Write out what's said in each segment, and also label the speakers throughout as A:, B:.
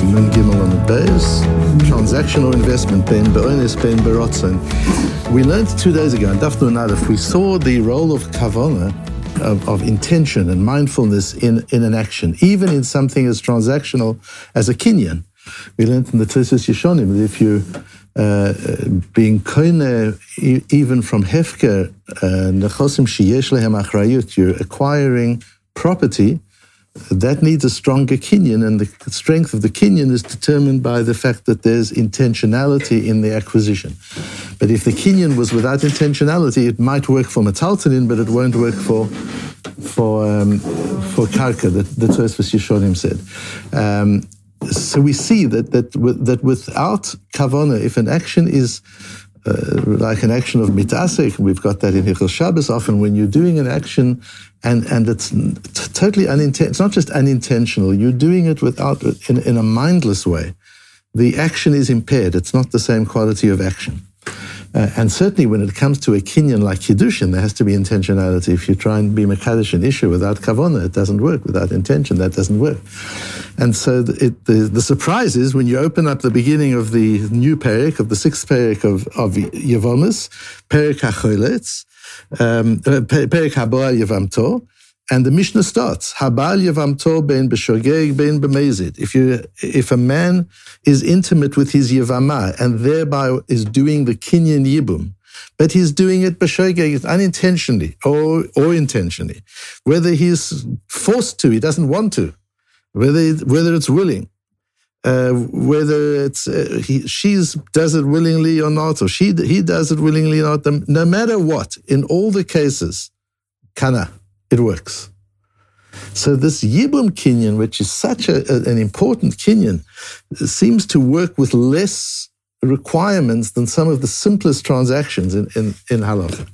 A: Nun Gimel on the Beis, transactional investment, Ben Be'onis, Ben Berotzen. We learned two days ago in Daf Nun we saw the role of kavana, of, of, intention and mindfulness in, in an action, even in something as transactional as a kinyan. We learned in the Tosfos Yeshonim that if you uh, being koine even from hefker uh, nechosim sheyesh lehem achrayut, you're acquiring property that needs a stronger kinyan, and the strength of the kinyan is determined by the fact that there's intentionality in the acquisition. But if the kinyan was without intentionality, it might work for metaltalin, but it won't work for for um, for karka. That the Tosfos Yeshonim said. Um, so we see that that that without kavana, if an action is uh, like an action of mitasek, we've got that in Hilchos Shabbos. Often, when you're doing an action and and it's totally unintentional, it's not just unintentional. You're doing it without in, in a mindless way. The action is impaired. It's not the same quality of action. Uh, and certainly when it comes to a kinyan like Kiddushin, there has to be intentionality. If you try and be Makadish an issue without kavona, it doesn't work. Without intention, that doesn't work. And so it, the, the surprise is when you open up the beginning of the new Perik, of the sixth Perik of, of Yevomis, Perik HaCholetz, uh, Perik Haboa Yevamto, and the Mishnah starts, Habal Yevamto ben b'shogeg ben b'mezid. If you, if a man is intimate with his Yevama and thereby is doing the Kinyan Yibum, but he's doing it unintentionally or, or intentionally, whether he's forced to, he doesn't want to, whether, whether it's willing, uh, whether it's uh, he, she's does it willingly or not, or she he does it willingly or not. No matter what, in all the cases, kana it works. So this Yibum Kinyan, which is such a, an important Kinyan, seems to work with less requirements than some of the simplest transactions in, in, in halacha,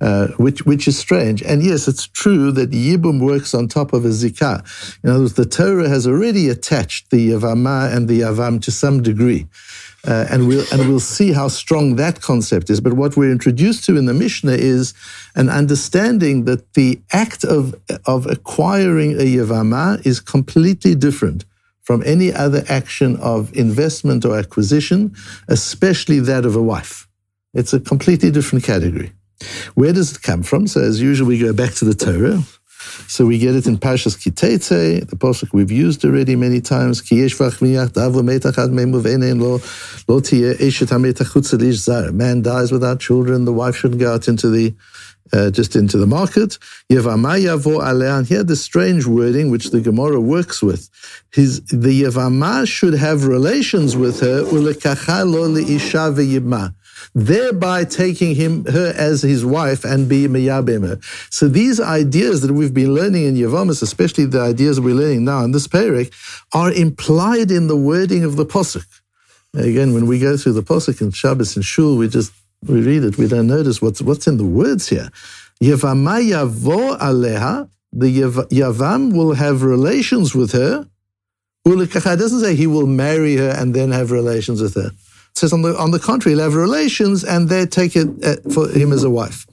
A: uh, which, which is strange. And yes, it's true that Yibum works on top of a zikah. In other words, the Torah has already attached the Yavama and the Yavam to some degree. Uh, and we'll and we'll see how strong that concept is. But what we're introduced to in the Mishnah is an understanding that the act of of acquiring a yavama is completely different from any other action of investment or acquisition, especially that of a wife. It's a completely different category. Where does it come from? So as usual, we go back to the Torah. So we get it in Parshas Kitetse, the pasuk we've used already many times. Man dies without children. The wife shouldn't go out into the uh, just into the market. And here the strange wording which the Gemara works with. His, the Yavama should have relations with her thereby taking him her as his wife and be miyabim her. So these ideas that we've been learning in Yavamas, especially the ideas we're learning now in this parak, are implied in the wording of the posuk. Again, when we go through the posuk in Shabbos and Shul, we just we read it, we don't notice what's what's in the words here. Yavama yavo aleha, the Yavam will have relations with her. It doesn't say he will marry her and then have relations with her It says on the on the contrary, he'll have relations and they take it uh, for him as a wife.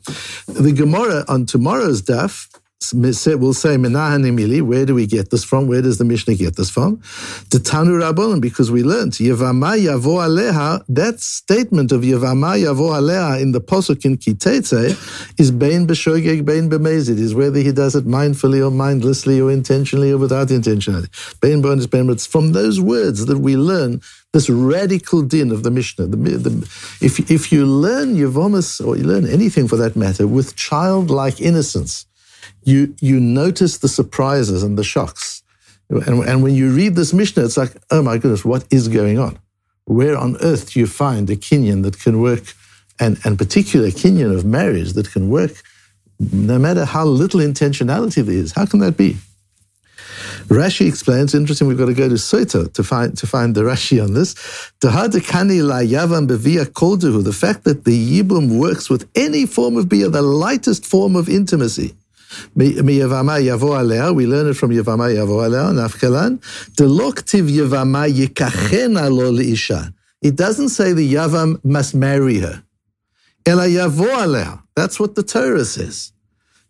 A: The Gemara on tomorrow's daf will say Menahanimili. Where do we get this from? Where does the Mishnah get this from? The Tanu Rabbanon, because we learned Yavama Yavo Aleha. That statement of Yavama Yavo Aleha in the posuk in Kitetse is Bein B'Shogeg Bein B'Mezid. Is whether he does it mindfully or mindlessly or intentionally or without intentionality. Bein Bon is Bein. It's from those words that we learn this radical din of the Mishnah. The, the, if, if you learn Yavomas, or you learn anything for that matter, with childlike innocence, you, you notice the surprises and the shocks. And, and when you read this Mishnah, it's like, oh my goodness, what is going on? Where on earth do you find a kinyan that can work, and, and particular kinyan of marriage that can work no matter how little intentionality there is? How can that be? Rashi explains, interesting, we've got to go to Soto to find to find the Rashi on this. The fact that the Yibum works with any form of bia, the lightest form of intimacy. We learn it from Yavo Alea, Nafkalan. Deloktiv Yavama Yikachena lo isha. It doesn't say the Yavam must marry her. Ela Alea. That's what the Torah says.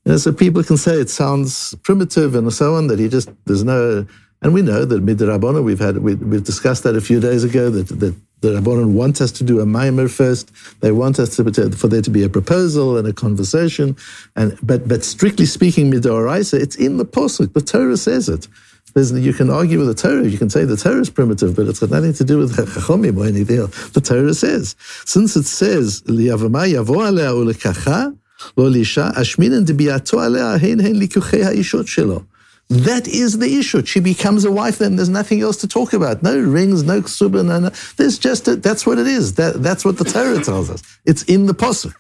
A: You know, so people can say it sounds primitive and so on, that he just, there's no, And we know that midrabbanon, we've had we, we've discussed that a few days ago. That that the rabbanon want us to do a maimer first. They want us to, for there to be a proposal and a conversation. And but but strictly speaking, midoraisa, it's in the posuk. The Torah says it. There's, you can argue with the Torah. You can say the Torah is primitive, but it's got nothing to do with Chachomim or anything else. The Torah says, since it says lo lisha ashminin debiato alea hein likuchei haishot shelo. That is the issue. She becomes a wife, then there's nothing else to talk about. No rings, no ksuba, no, no. There's just, a, that's what it is. That, that's what the Torah tells us. It's in the Pasuk.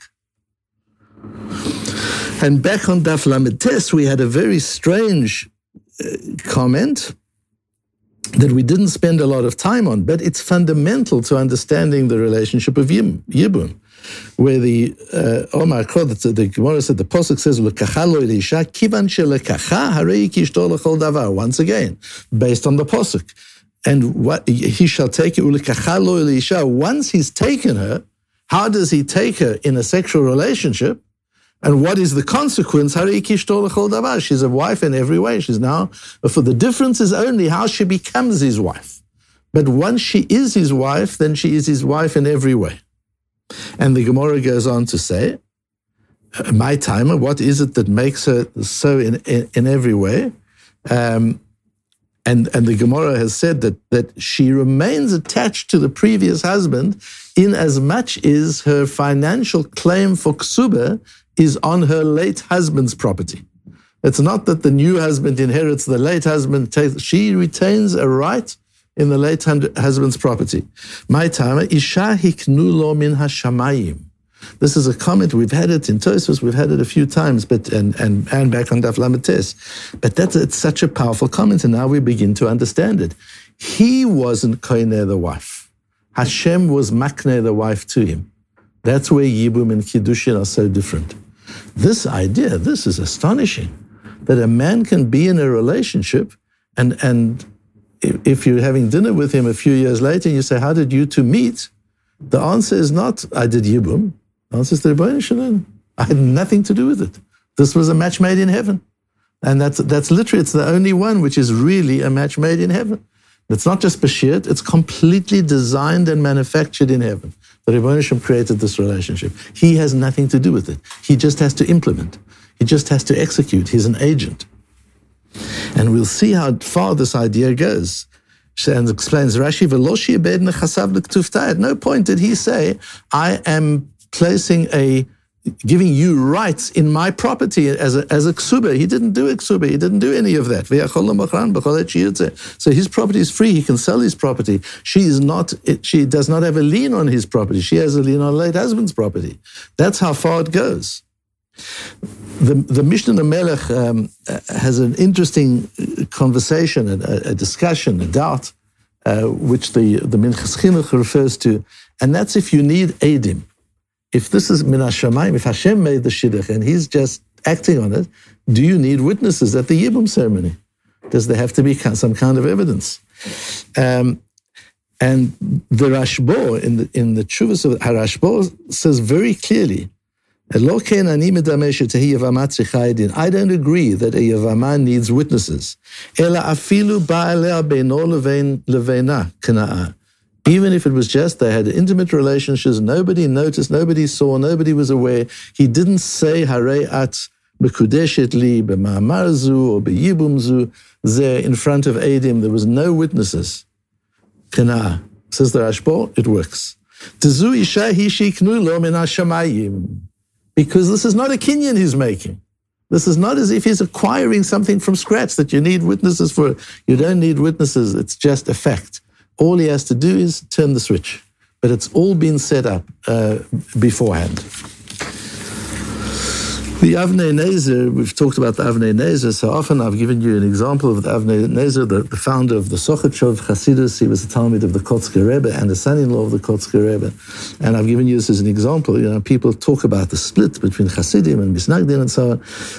A: And back on Daf Lamed Tes, we had a very strange uh, comment that we didn't spend a lot of time on, but it's fundamental to understanding the relationship of Yibum where the uh, Omar the, Gemara said the Pasuk says, "Lekacha lo elisha kivan shelekacha harei kishto lechol davar." Once again, based on the Pasuk, and what he shall take it. Once he's taken her, how does he take her in a sexual relationship? And what is the consequence? She's a wife in every way. She's now. For the difference is only how she becomes his wife. But once she is his wife, then she is his wife in every way. And the Gemara goes on to say, my timer, what is it that makes her so in, in, in every way? Um, and, and the Gemara has said that, that she remains attached to the previous husband in as much as her financial claim for ksuba is on her late husband's property. It's not that the new husband inherits the late husband. Takes, she retains a right in the late husband's property. My time, Isha hiknu lo min hashamayim. This is a comment we've had it in Tosfos, we've had it a few times, but and and, and back on Daf Lamates. But that's it's such a powerful comment, and now we begin to understand it. He wasn't koine the wife. Hashem was makne the wife to him. That's where Yibum and Kiddushin are so different. This idea, this is astonishing, that a man can be in a relationship and and if you're having dinner with him a few years later and you say, How did you two meet? The answer is not, I did Yibum. The answer is the Rebbeinu. I had nothing to do with it. This was a match made in heaven. And that's, that's literally, it's the only one which is really a match made in heaven. It's not just bashert, it's completely designed and manufactured in heaven. The Rebbeinu created this relationship. He has nothing to do with it. He just has to implement. He just has to execute. He's an agent. And we'll see how far this idea goes. And explains Rashi, At no point did he say, I am placing a giving you rights in my property as a, as a ksuba. He didn't do a ksuba. He didn't do any of that. So his property is free. He can sell his property. She is not. She does not have a lien on his property. She has a lien on her late husband's property. That's how far it goes. The, the Mishnah Melech um, has an interesting conversation, a, a discussion, a doubt, uh, which the, the Minchas Chinuch refers to, and that's if you need Edim. If this is Min Hashemayim, if Hashem made the Shidduch and he's just acting on it, do you need witnesses at the Yibum ceremony? Does there have to be some kind of evidence? Um, and the Rashbo in the in the of Harashbo says very clearly I don't agree that a Yavama needs witnesses. Even if it was just they had intimate relationships, nobody noticed, nobody saw, nobody was aware. He didn't say Hare at Bekudeshet li b'ma'amarzu or b'yibumzu there in front of Adim. There was no witnesses. Says the Rashbo, it works. Tezu isha hi shiknu lo min because this is not a kinyan he's making. This is not as if he's acquiring something from scratch that you need witnesses for. You don't need witnesses, it's just a fact. All he has to do is turn the switch. But it's all been set up uh, beforehand. The Avnei Nezer, we've talked about the Avnei Nezer so often. I've given you an example of the Avnei Nezer, the, the founder of the Sochotchov Chasidus. He was a Talmid of the Kotzker Rebbe and the son-in-law of the Kotzker Rebbe. And I've given you this as an example. You know, people talk about the split between Chasidim and Misnagdim and so on.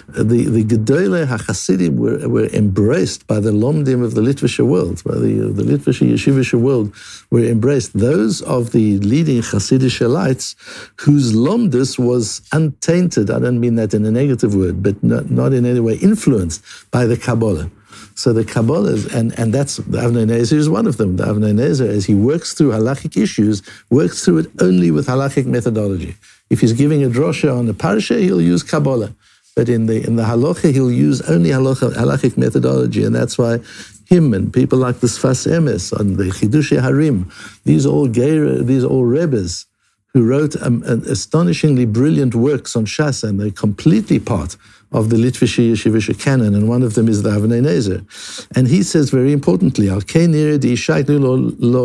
A: The, the Gedole HaChasidim were, were embraced by the Lomdim of the Litvische world, by the, the Litvische Yeshivische world were embraced. Those of the leading Hasidic lights whose Lomdus was untainted. I don't mean that in a negative word, but not, not in any way influenced by the Kabbalah. So the Kabbalah, is, and, and that's the Avnei Nezer is one of them. The Avnei Nezer, as he works through halachic issues, works through it only with halachic methodology. If he's giving a drosha on the parsha, he'll use Kabbalah. But in the in the halacha, he'll use only halacha, halachic methodology, and that's why him and people like the Sfas Emes and the Chidushei Harim, these all gay, these all rebbes who wrote um, astonishingly brilliant works on Shas, and they're completely part of the Litvische Yeshivische canon, and one of them is the Avnei Nezer. And he says very importantly, Al lo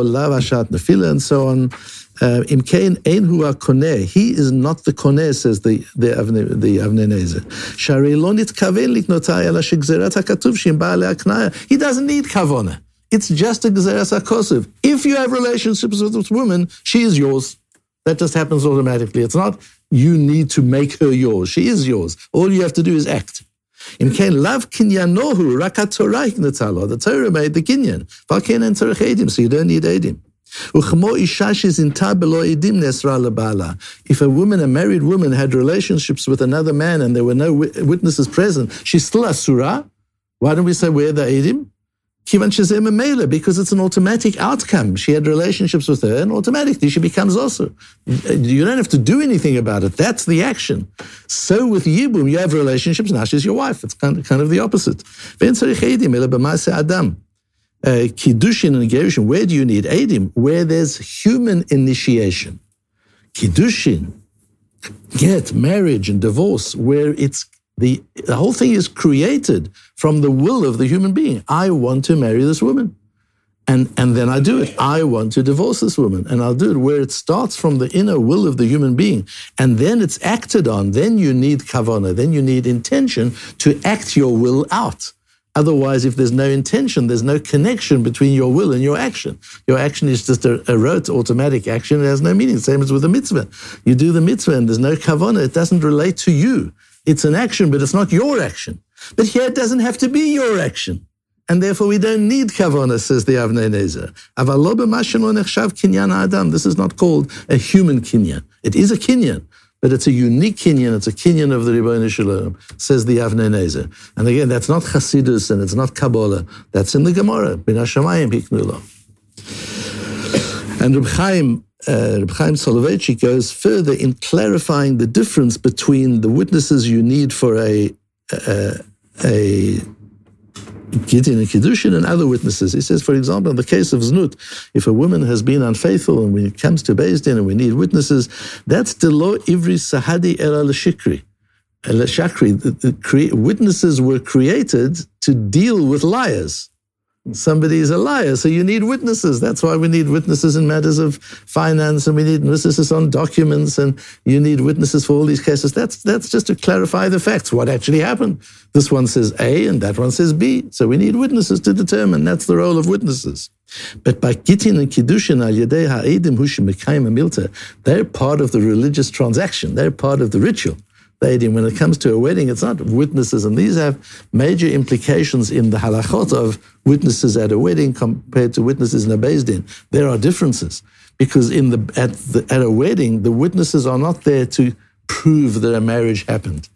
A: lavashat nefila, and so on. Uh, Im kain ein hu. He is not the koneh, says the the Avnei the Avnei Nezer. He doesn't need kavona. It's just a gzeras. If you have relationships with this woman, she is yours. That just happens automatically. It's not you need to make her yours. She is yours. All you have to do is act. Im ken lav kinyanohu rakat Torah The Torah made the kinyan. V'alken en tzarech edim, so you don't need edim. If a woman, a married woman, had relationships with another man and there were no witnesses present, she's still a surah. Why don't we say where the edim? Because it's an automatic outcome. She had relationships with her, and automatically she becomes also. You don't have to do anything about it. That's the action. So with Yibum, you have relationships, now she's your wife. It's kind of, kind of the opposite. Adam. Uh, Kiddushin and Gerushin, where do you need Edim? Where there's human initiation. Kiddushin, get marriage and divorce, where it's the, the whole thing is created from the will of the human being. I want to marry this woman. And, and then I do it. I want to divorce this woman, and I'll do it where it starts from the inner will of the human being, and then it's acted on. Then you need kavana, then you need intention to act your will out. Otherwise, if there's no intention, there's no connection between your will and your action. Your action is just a, a rote, automatic action. It has no meaning. Same as with a mitzvah. You do the mitzvah and there's no kavana. It doesn't relate to you. It's an action, but it's not your action. But here it doesn't have to be your action. And therefore we don't need kavana, says the Avnei Nezer. adam. This is not called a human kinyan. It is a kinyan, but it's a unique kinyan. It's a kinyan of the Shel Olam, says the Avnei Nezer. And again, that's not Chasidus and it's not Kabbalah. That's in the Gemara. Min Hashemayim. And Reb Chaim uh, Reb Chaim Soloveitchik goes further in clarifying the difference between the witnesses you need for a a, a Gittin and Kiddushin and other witnesses. He says, for example, in the case of Znut, if a woman has been unfaithful and when it comes to Beis Din and we need witnesses, that's the law ivri sahadi era l'shikri. Shakri, witnesses were created to deal with liars somebody is a liar. So you need witnesses. That's why we need witnesses in matters of finance and we need witnesses on documents and you need witnesses for all these cases. That's, that's just to clarify the facts, what actually happened. This one says A and that one says B. So we need witnesses to determine. That's the role of witnesses. But by Gittin and Kiddushin al Yedei Ha'edim Hushim Milta, they're part of the religious transaction. They're part of the ritual when it comes to a wedding, it's not witnesses, and these have major implications in the halachot of witnesses at a wedding compared to witnesses in a beis din. There are differences because in the at the, at a wedding, the witnesses are not there to prove that a marriage happened.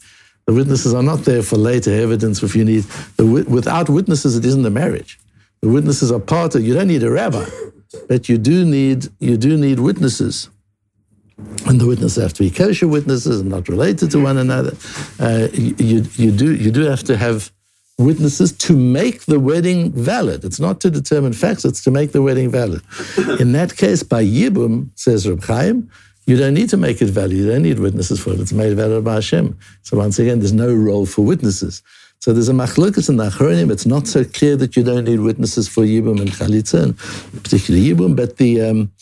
A: The witnesses are not there for later evidence. If you need the, without witnesses, it isn't a marriage. The witnesses are part of. You don't need a rabbi, but you do need you do need witnesses and the witnesses have to be kosher witnesses and not related to one another. Uh, you, you, do, you do have to have witnesses to make the wedding valid. It's not to determine facts, it's to make the wedding valid. In that case, by Yibum, says Reb Chaim, you don't need to make it valid. You don't need witnesses for it. It's made valid by Hashem. So once again, there's no role for witnesses. So there's a machlokas in the Achronim. It's not so clear that you don't need witnesses for Yibum and Chalitza, and particularly Yibum, but the um,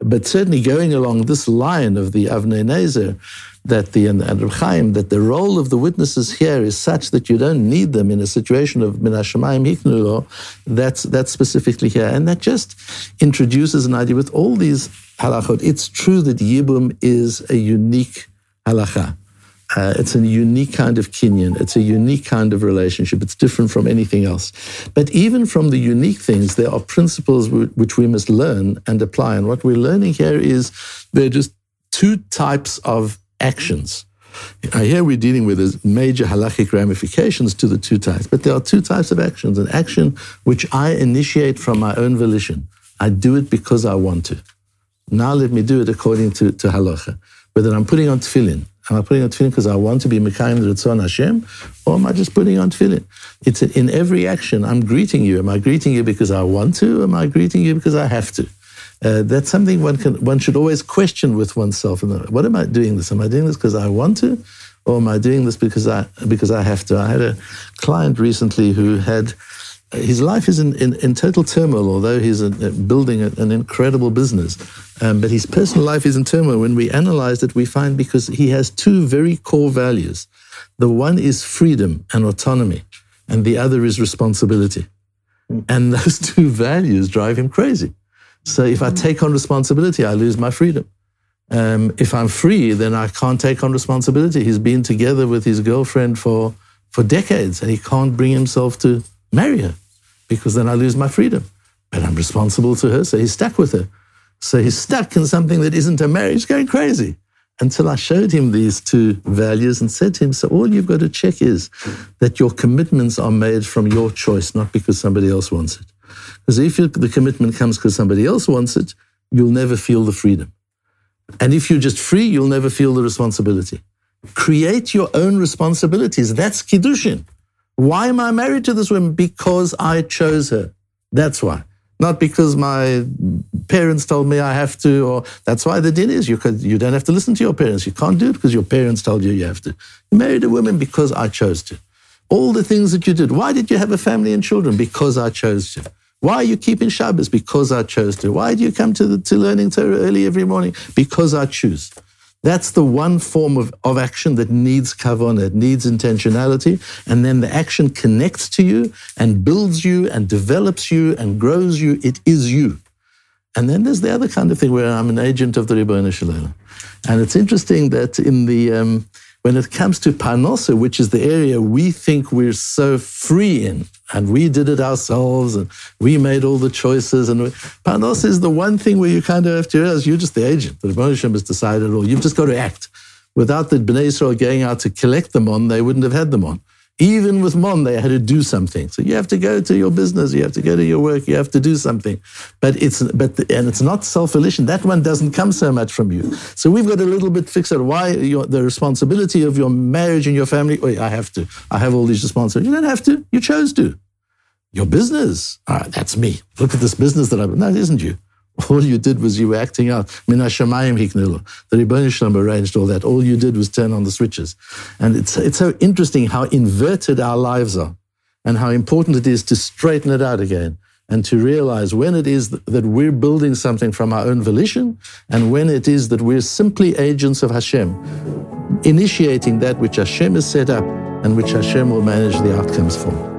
A: but certainly going along this line of the Avnei Nezer, that the and, Chaim, that the role of the witnesses here is such that you don't need them in a situation of min hashemayim hiknulo, that's that's specifically here, and that just introduces an idea with all these halachot. It's true that yibum is a unique halacha. Uh, it's a unique kind of kinyan. It's a unique kind of relationship. It's different from anything else. But even from the unique things, there are principles which we must learn and apply. And what we're learning here is there are just two types of actions. here we're dealing with major halachic ramifications to the two types, but there are two types of actions. An action which I initiate from my own volition. I do it because I want to. Now let me do it according to, to halacha. Whether I'm putting on tefillin, am I putting on tefillin because I want to be Mekayim Ritzon Hashem, or am I just putting on tefillin? It's in every action. I'm greeting you. Am I greeting you because I want to? Am I greeting you because I have to? Uh, that's something one can one should always question with oneself. What am I doing this? Am I doing this because I want to, or am I doing this because I because I have to? I had a client recently who had his life is in, in, in total turmoil, although he's a, a building a, an incredible business. Um, but his personal life is in turmoil. When we analyze it, we find because he has two very core values. The one is freedom and autonomy, and the other is responsibility. And those two values drive him crazy. So if I take on responsibility, I lose my freedom. Um, if I'm free, then I can't take on responsibility. He's been together with his girlfriend for, for decades and he can't bring himself to marry her because then I lose my freedom. But I'm responsible to her, so he's stuck with her. So he's stuck in something that isn't a marriage, going crazy. Until I showed him these two values and said to him, So all you've got to check is that your commitments are made from your choice, not because somebody else wants it. Because if the commitment comes because somebody else wants it, you'll never feel the freedom. And if you're just free, you'll never feel the responsibility. Create your own responsibilities. That's Kiddushin. Why am I married to this woman? Because I chose her. That's why. Not because my parents told me I have to, or that's why the din is you, could, you don't have to listen to your parents. You can't do it because your parents told you you have to. You married a woman because I chose to. All the things that you did. Why did you have a family and children? Because I chose to. Why are you keeping Shabbos? Because I chose to. Why do you come to, the, to learning Torah early every morning? Because I choose. That's the one form of, of action that needs kavanah, it needs intentionality. And then the action connects to you and builds you and develops you and grows you. It is you. And then there's the other kind of thing where I'm an agent of the Ribono Shel And it's interesting that in the, um, when it comes to Parnasa, which is the area we think we're so free in, and we did it ourselves, and we made all the choices, and Panos is the one thing where you kind of have to realize you're just the agent. The Rebbe has decided all. You've just got to act. Without the Bnei Israel going out to collect them on, they wouldn't have had them on. Even with Monday, they had to do something. So you have to go to your business, you have to go to your work, you have to do something. But it's but the, and it's not self-volition. That one doesn't come so much from you. So we've got a little bit fixed why your, the responsibility of your marriage and your family. Oh, I have to. I have all these responsibilities. You don't have to. You chose to. Your business. That's me. Look at this business that I've. No, it isn't you. All you did was you were acting out. Min hashamayim hiknilu. The Ribono Shel arranged all that. All you did was turn on the switches. And it's, it's so interesting how inverted our lives are and how important it is to straighten it out again and to realize when it is that we're building something from our own volition and when it is that we're simply agents of Hashem, initiating that which Hashem has set up and which Hashem will manage the outcomes for.